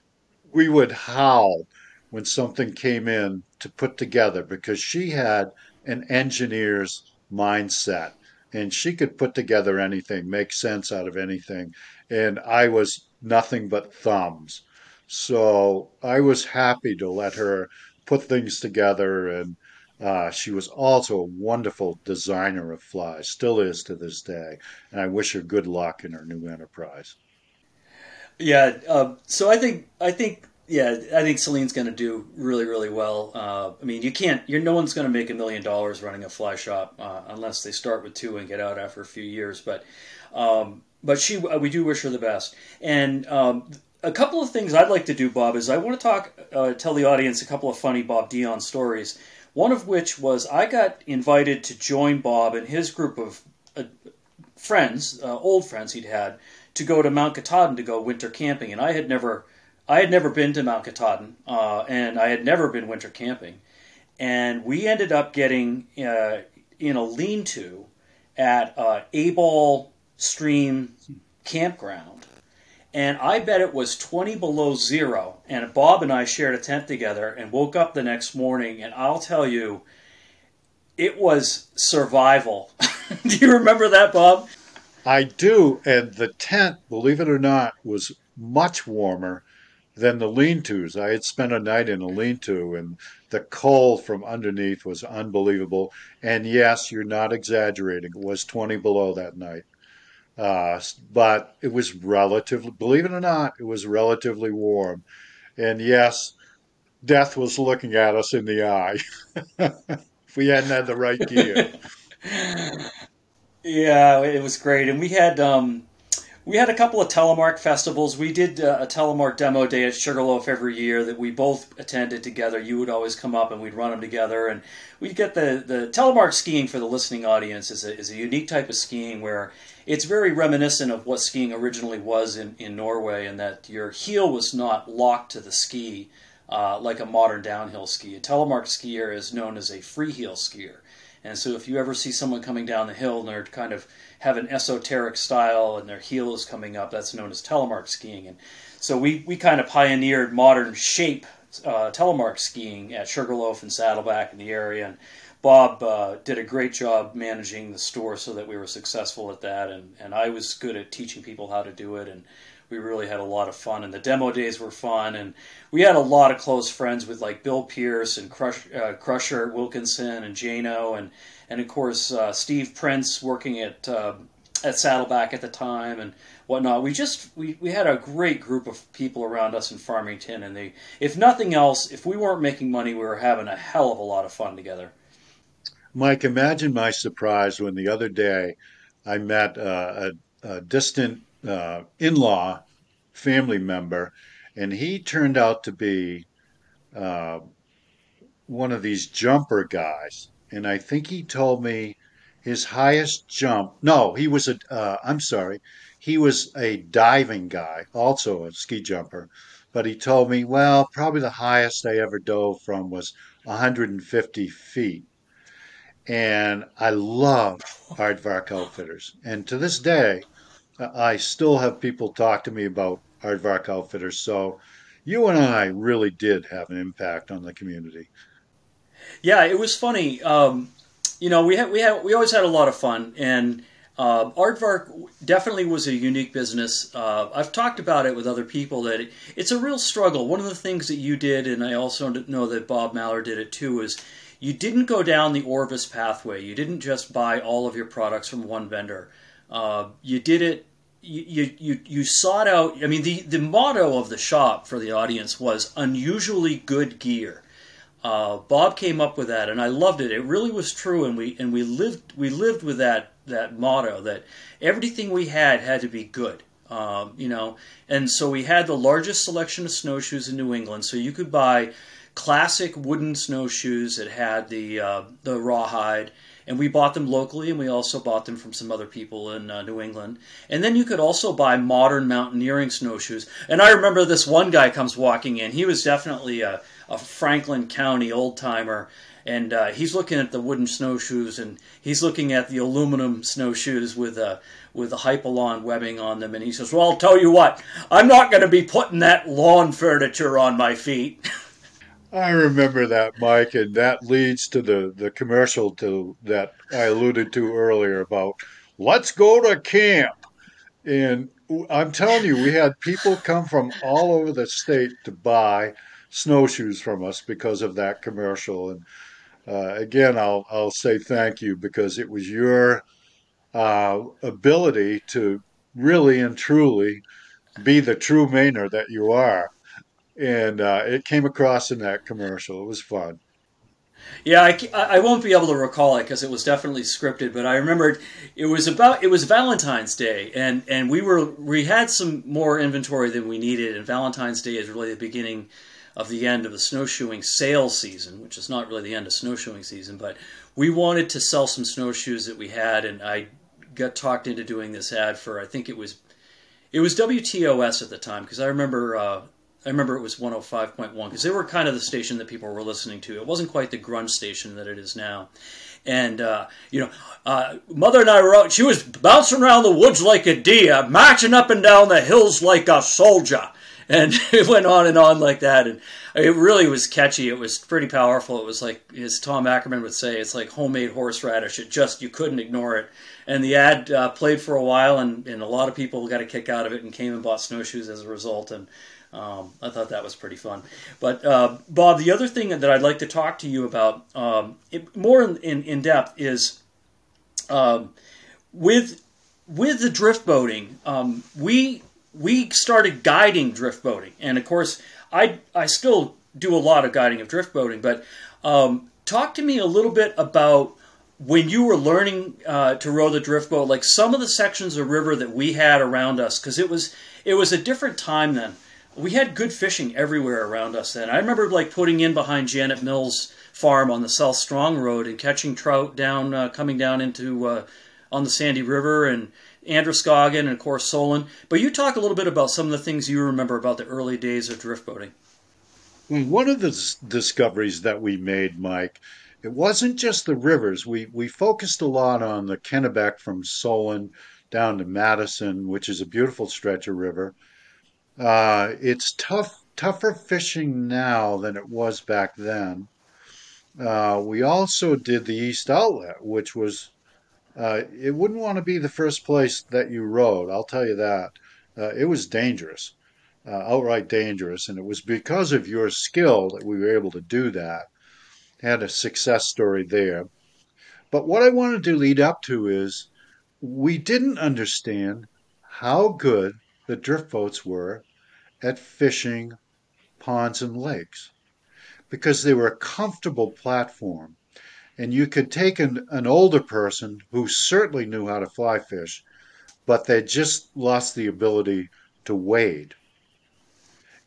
B: we would howl when something came in to put together because she had an engineer's mindset and she could put together anything, make sense out of anything. And I was nothing but thumbs. So I was happy to let her put things together. And uh, she was also a wonderful designer of flies, still is to this day. And I wish her good luck in her new enterprise.
A: Yeah. Uh, so I think I think yeah, I think Celine's going to do really, really well. Uh, I mean, you can't. You're no one's going to make a million dollars running a fly shop uh, unless they start with two and get out after a few years. But, um, but she, we do wish her the best. And um, a couple of things I'd like to do, Bob, is I want to talk, uh, tell the audience a couple of funny Bob Dionne stories. One of which was I got invited to join Bob and his group of uh, friends, uh, old friends he'd had, to go to Mount Katahdin to go winter camping, and I had never I had never been to Mount Katahdin, uh, and I had never been winter camping. And we ended up getting uh, in a lean to at uh, Abol Stream Campground. And I bet it was 20 below zero. And Bob and I shared a tent together and woke up the next morning. And I'll tell you, it was survival. do you remember that, Bob?
B: I do. And the tent, believe it or not, was much warmer than the lean-tos. I had spent a night in a lean-to, and the cold from underneath was unbelievable. And yes, you're not exaggerating. It was 20 below that night. Uh, but it was relatively, believe it or not, it was relatively warm. And yes, death was looking at us in the eye if we hadn't had the right gear.
A: yeah, it was great. And we had, um, we had a couple of telemark festivals. We did uh, a telemark demo day at Sugarloaf every year that we both attended together. You would always come up and we'd run them together, and we'd get the the telemark skiing for the listening audience is a, is a unique type of skiing where it's very reminiscent of what skiing originally was in, in Norway, in that your heel was not locked to the ski uh, like a modern downhill ski. A telemark skier is known as a free heel skier, and so if you ever see someone coming down the hill and they're kind of have an esoteric style and their heel is coming up. That's known as telemark skiing. And so we, we kind of pioneered modern shape uh, telemark skiing at Sugarloaf and Saddleback in the area. And Bob uh, did a great job managing the store so that we were successful at that. And, and I was good at teaching people how to do it. And we really had a lot of fun. And the demo days were fun. And we had a lot of close friends with like Bill Pierce and Crush, uh, Crusher Wilkinson and Jano and and of course uh, Steve Prince working at uh, at Saddleback at the time and whatnot. We just we, we had a great group of people around us in Farmington, and they, if nothing else, if we weren't making money, we were having a hell of a lot of fun together.
B: Mike, imagine my surprise when the other day I met uh, a, a, distant uh, in-law family member, and he turned out to be uh, one of these jumper guys and I think he told me his highest jump. No, he was a. am uh, sorry, he was a diving guy, also a ski jumper. but he told me, well, probably the highest I ever dove from was 150 feet. And I love Aardvark Outfitters. And to this day, I still have people talk to me about Aardvark Outfitters. So you and I really did have an impact on the community.
A: Yeah, it was funny. Um, you know, we had we had we always had a lot of fun, and uh, Aardvark definitely was a unique business. Uh, I've talked about it with other people that it, it's a real struggle. One of the things that you did, and I also know that Bob Mallard did it too, is you didn't go down the Orvis pathway. You didn't just buy all of your products from one vendor. Uh, you did it. You, you you sought out. I mean, the the motto of the shop for the audience was unusually good gear. Uh, Bob came up with that, and I loved it. It really was true, and we and we lived we lived with that that motto that everything we had had to be good. Um, you know, and so we had the largest selection of snowshoes in New England. So you could buy classic wooden snowshoes that had the uh, the rawhide, and we bought them locally, and we also bought them from some other people in uh, New England. And then you could also buy modern mountaineering snowshoes. And I remember this one guy comes walking in. He was definitely a, a Franklin County old timer, and uh, he's looking at the wooden snowshoes, and he's looking at the aluminum snowshoes with a uh, with the Hypalon webbing on them, and he says, "Well, I'll tell you what, I'm not going to be putting that lawn furniture on my feet."
B: I remember that, Mike, and that leads to the, the commercial to that I alluded to earlier about let's go to camp. And I'm telling you, we had people come from all over the state to buy snowshoes from us because of that commercial. And uh, again, I'll I'll say thank you because it was your uh, ability to really and truly be the true Mainer that you are and uh, it came across in that commercial. It was fun.
A: Yeah, I, I won't be able to recall it because it was definitely scripted, but I remembered it was about it was Valentine's Day, and and we were we had some more inventory than we needed, and Valentine's Day is really the beginning of the end of the snowshoeing sales season, which is not really the end of snowshoeing season, but we wanted to sell some snowshoes that we had, and I got talked into doing this ad for I think it was it was WTOS at the time because I remember uh, I remember it was 105.1 because they were kind of the station that people were listening to. It wasn't quite the grunge station that it is now. And, uh, you know, uh, Mother and I were out, she was bouncing around the woods like a deer, marching up and down the hills like a soldier. And it went on and on like that. And it really was catchy. It was pretty powerful. It was like, as Tom Ackerman would say, it's like homemade horseradish. It just, you couldn't ignore it. And the ad uh, played for a while, and, and a lot of people got a kick out of it and came and bought snowshoes as a result. And um, I thought that was pretty fun. But uh, Bob, the other thing that I'd like to talk to you about um, it, more in, in, in, depth is um, with with the drift boating. Um, we we started guiding drift boating, and of course, I I still do a lot of guiding of drift boating. But um, talk to me a little bit about when you were learning uh, to row the drift boat, like some of the sections of river that we had around us, because it was it was a different time then we had good fishing everywhere around us then. I remember like putting in behind Janet Mills farm on the South Strong Road and catching trout down, uh, coming down into uh, on the Sandy River and Androscoggin and of course Solon. But you talk a little bit about some of the things you remember about the early days of drift boating.
B: One of the discoveries that we made, Mike, it wasn't just the rivers. We we focused a lot on the Kennebec from Solon down to Madison, which is a beautiful stretch of river uh, it's tough, tougher fishing now than it was back then. Uh, we also did the East Outlet, which was, uh, it wouldn't want to be the first place that you rode, I'll tell you that. Uh, it was dangerous, uh, outright dangerous, and it was because of your skill that we were able to do that. Had a success story there. But what I wanted to lead up to is we didn't understand how good the drift boats were at fishing ponds and lakes because they were a comfortable platform. And you could take an, an older person who certainly knew how to fly fish, but they just lost the ability to wade.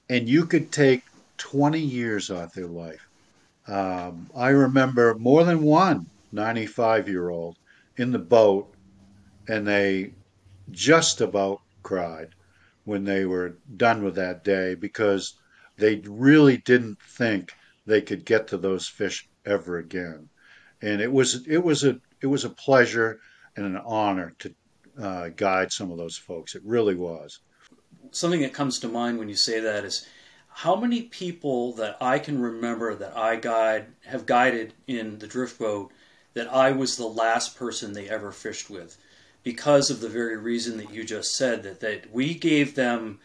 B: And you could take 20 years off their life. Um, I remember more than one 95 year old in the boat, and they just about cried when they were done with that day because they really didn't think they could get to those fish ever again. And it was it was a it was a pleasure and an honor to uh, guide some of those folks. It really was.
A: Something that comes to mind when you say that is how many people that I can remember that I guide have guided in the drift boat that I was the last person they ever fished with because of the very reason that you just said that that we gave them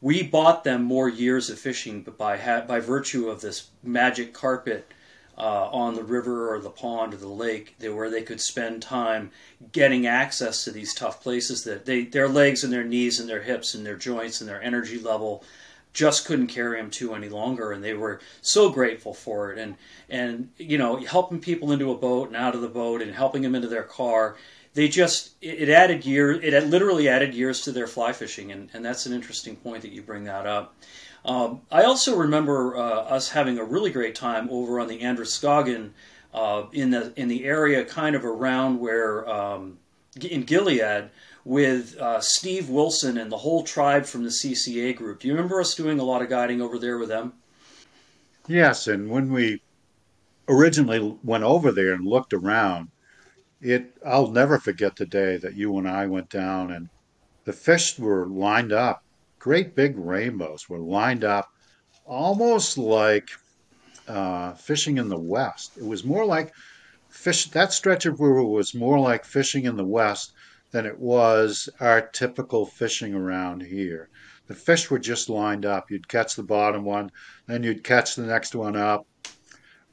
A: we bought them more years of fishing by by virtue of this magic carpet uh, on the river or the pond or the lake where they could spend time getting access to these tough places that they their legs and their knees and their hips and their joints and their energy level just couldn't carry them to any longer and they were so grateful for it. And and you know helping people into a boat and out of the boat and helping them into their car they just it, added years it literally added years to their fly fishing and, and that's an interesting point that you bring that up um, I also remember uh, us having a really great time over on the Androscoggin uh, in the in the area kind of around where um, in Gilead with uh, Steve Wilson and the whole tribe from the CCA group. Do you remember us doing a lot of guiding over there with them?
B: Yes, and when we originally went over there and looked around, it I'll never forget the day that you and I went down and the fish were lined up great big rainbows were lined up almost like uh, fishing in the West. It was more like fish, that stretch of river was more like fishing in the West than it was our typical fishing around here. The fish were just lined up. You'd catch the bottom one, then you'd catch the next one up.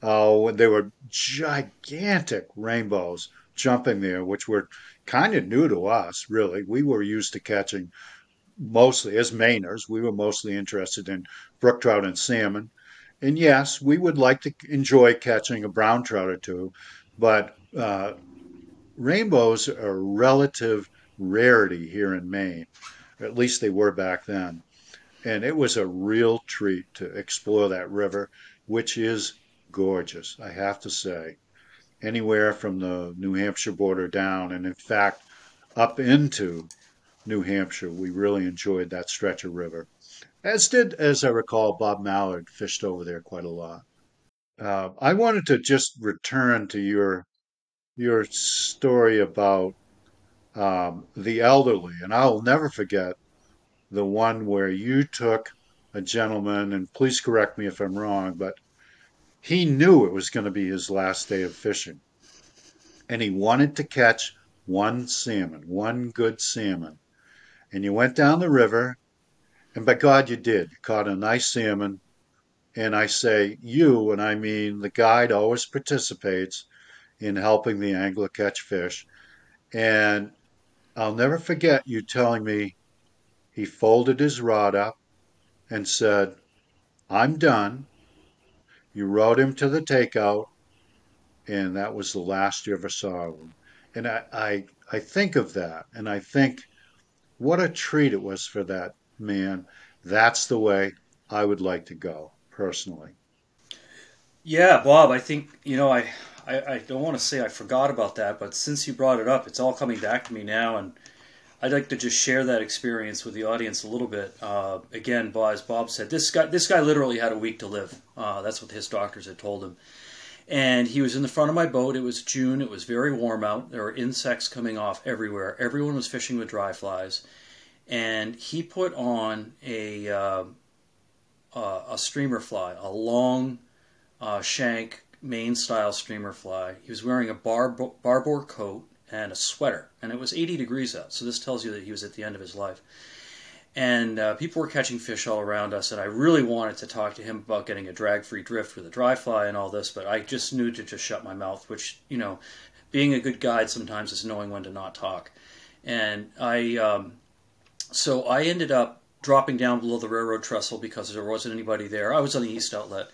B: Oh, they were gigantic rainbows jumping there, which were kind of new to us, really. We were used to catching mostly as Mainers, we were mostly interested in brook trout and salmon. And yes, we would like to enjoy catching a brown trout or two, but uh, rainbows are a relative rarity here in Maine. At least they were back then. And it was a real treat to explore that river, which is gorgeous, I have to say. Anywhere from the New Hampshire border down, and in fact, up into New Hampshire. We really enjoyed that stretch of river. As did, as I recall, Bob Mallard fished over there quite a lot. Uh, I wanted to just return to your your story about um, the elderly, and I'll never forget the one where you took a gentleman, and please correct me if I'm wrong, but he knew it was going to be his last day of fishing, and he wanted to catch one salmon, one good salmon and you went down the river, and by God you did. You caught a nice salmon. And I say you, and I mean the guide always participates in helping the angler catch fish. And I'll never forget you telling me he folded his rod up and said, I'm done. You rode him to the takeout, and that was the last you ever saw him. And I, I, I think of that, and I think what a treat it was for that man. That's the way I would like to go personally.
A: Yeah, Bob, I think, you know, I, I, I don't want to say I forgot about that, but since you brought it up, it's all coming back to me now. And I'd like to just share that experience with the audience a little bit. Uh, again, as Bob said, this guy, this guy literally had a week to live. Uh, that's what his doctors had told him and he was in the front of my boat. It was June. It was very warm out. There were insects coming off everywhere. Everyone was fishing with dry flies, and he put on a uh, a streamer fly, a long uh, shank Maine style streamer fly. He was wearing a barb- barbour coat and a sweater, and it was 80 degrees out. So this tells you that he was at the end of his life and uh, people were catching fish all around us. And I really wanted to talk to him about getting a drag-free drift with a dry fly and all this, but I just knew to just shut my mouth. Which you know, being a good guide sometimes is knowing when to not talk. And I, um, so I ended up dropping down below the railroad trestle because there wasn't anybody there. I was on the east outlet,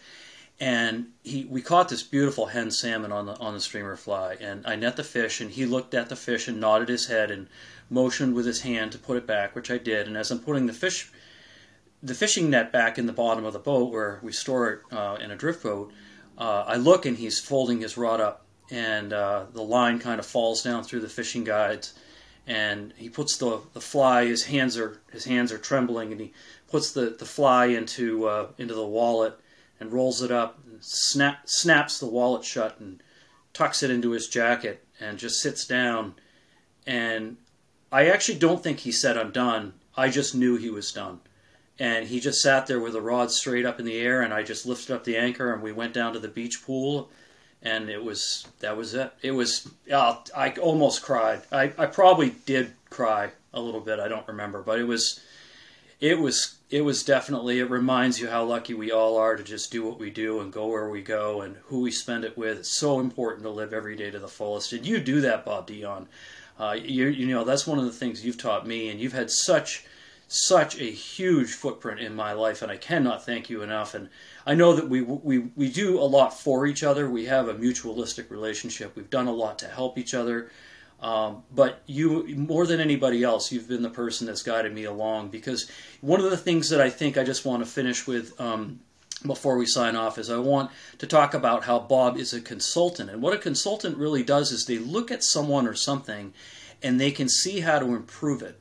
A: and he we caught this beautiful hen salmon on the on the streamer fly, and I net the fish, and he looked at the fish and nodded his head and motioned with his hand to put it back, which I did. And as I'm putting the fish, the fishing net back in the bottom of the boat where we store it uh, in a drift boat, uh, I look and he's folding his rod up, and uh, the line kind of falls down through the fishing guides, and he puts the, the fly. His hands are his hands are trembling, and he puts the, the fly into uh, into the wallet and rolls it up, snap snaps the wallet shut, and tucks it into his jacket, and just sits down. And I actually don't think he said I'm done. I just knew he was done. And he just sat there with the rod straight up in the air, and I just lifted up the anchor, and we went down to the beach pool and it was that was it. It was uh, I almost cried. I, I probably did cry a little bit. I don't remember, but it was it was it was definitely it reminds you how lucky we all are to just do what we do and go where we go and who we spend it with. It's so important to live every day to the fullest. And you do that, Bob Dionne. Uh, you you know that's one of the things you've taught me, and you've had such such a huge footprint in my life, and I cannot thank you enough. And I know that we we we do a lot for each other. We have a mutualistic relationship. We've done a lot to help each other. Um, but you, more than anybody else, you've been the person that's guided me along. Because one of the things that I think I just want to finish with um, before we sign off is I want to talk about how Bob is a consultant. And what a consultant really does is they look at someone or something and they can see how to improve it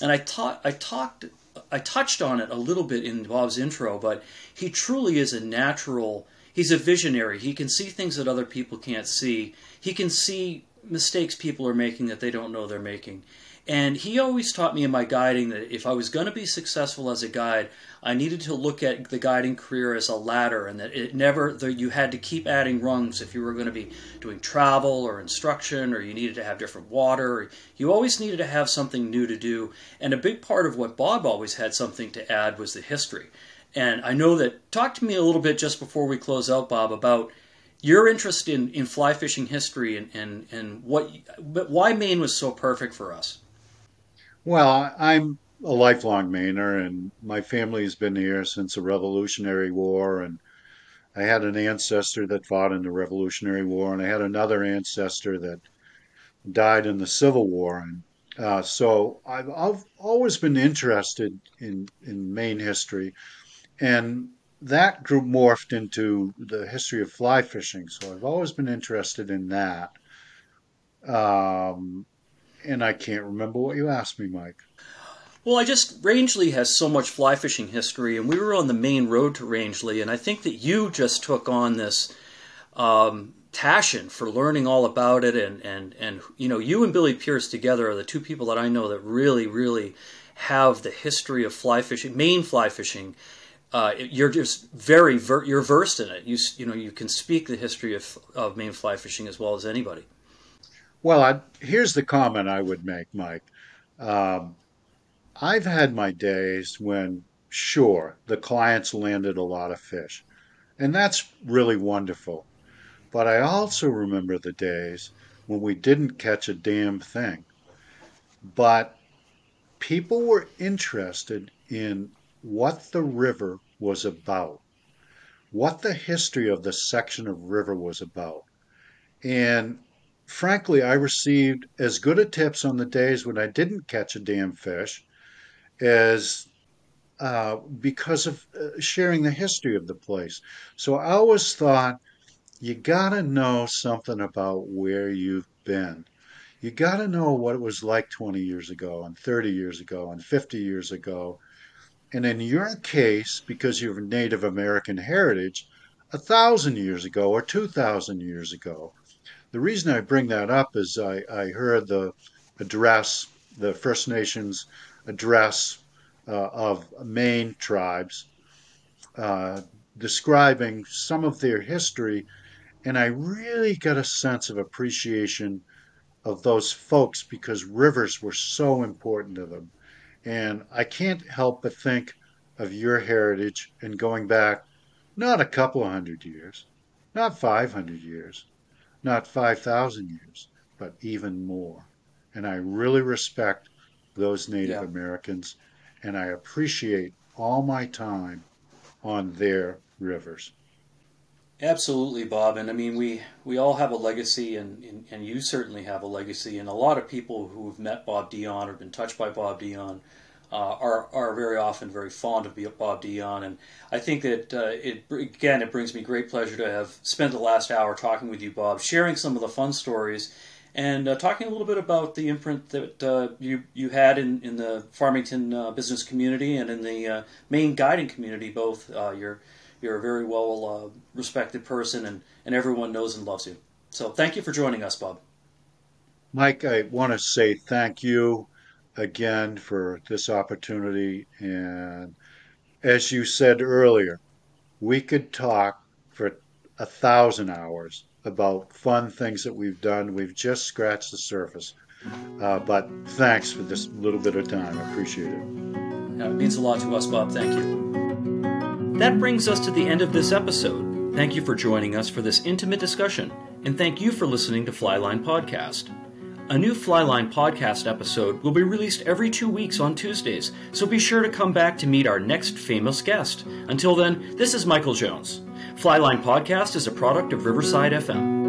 A: and I I talked, I touched on it a little bit in Bob's intro, but he truly is a natural. He's a visionary. He can see things that other people can't see. He can see mistakes people are making that they don't know they're making. And he always taught me in my guiding that if I was going to be successful as a guide, I needed to look at the guiding career as a ladder, and that it never that you had to keep adding rungs if you were going to be doing travel or instruction, or you needed to have different water. You always needed to have something new to do. And a big part of what Bob always had something to add was the history. And I know that talk to me a little bit just before we close out, Bob, about your interest in, in fly fishing history and, and, and what why Maine was so perfect for us.
B: Well, I'm a lifelong Mainer, and my family has been here since the Revolutionary War. And I had an ancestor that fought in the Revolutionary War, and I had another ancestor that died in the Civil War. And uh, so I've, I've always been interested in, in Maine history. And that group morphed into the history of fly fishing. So I've always been interested in that. Um, and I can't remember what you asked me, Mike.
A: Well, I just Rangeley has so much fly fishing history, and we were on the main road to Rangeley, and I think that you just took on this um, passion for learning all about it, and and and you know, you and Billy Pierce together are the two people that I know that really, really have the history of fly fishing, Maine fly fishing. Uh, you're just very ver- you're versed in it. You you know you can speak the history of of Maine fly fishing as well as anybody.
B: Well, I, here's the comment I would make, Mike. Um, I've had my days when, sure, the clients landed a lot of fish, and that's really wonderful. But I also remember the days when we didn't catch a damn thing. But people were interested in what the river was about, what the history of the section of river was about. And frankly, I received as good a tips on the days when I didn't catch a damn fish as uh, because of uh, sharing the history of the place. So I always thought you got to know something about where you've been. You got to know what it was like 20 years ago, and 30 years ago, and 50 years ago. And in your case, because you're Native American heritage, a thousand years ago or 2,000 years ago. The reason I bring that up is I, I heard the address, the First Nations address uh, of Maine tribes uh, describing some of their history, and I really got a sense of appreciation of those folks because rivers were so important to them. And I can't help but think of your heritage and going back not a couple of hundred years, not 500 years, not 5,000 years, but even more. And I really respect those Native yeah. Americans, and I appreciate all my time on their rivers.
A: Absolutely, Bob. And I mean, we, we all have a legacy, and, and, and you certainly have a legacy. And a lot of people who have met Bob Dionne or been touched by Bob Dionne uh, are are very often very fond of Bob Dionne, and I think that uh, it again it brings me great pleasure to have spent the last hour talking with you, Bob, sharing some of the fun stories, and uh, talking a little bit about the imprint that uh, you you had in, in the Farmington uh, business community and in the uh, Maine guiding community. Both you're you're a very well uh, respected person, and, and everyone knows and loves you. So thank you for joining us, Bob.
B: Mike, I want to say thank you again for this opportunity. And as you said earlier, we could talk for a thousand hours about fun things that we've done. We've just scratched the surface. Uh, but thanks for this little bit of time. I appreciate it.
A: Yeah, it means a lot to us, Bob. Thank you. That brings us to the end of this episode. Thank you for joining us for this intimate discussion, and thank you for listening to Flyline Podcast. A new Flyline Podcast episode will be released every two weeks on Tuesdays, so be sure to come back to meet our next famous guest. Until then, this is Michael Jones. Flyline Podcast is a product of Riverside FM.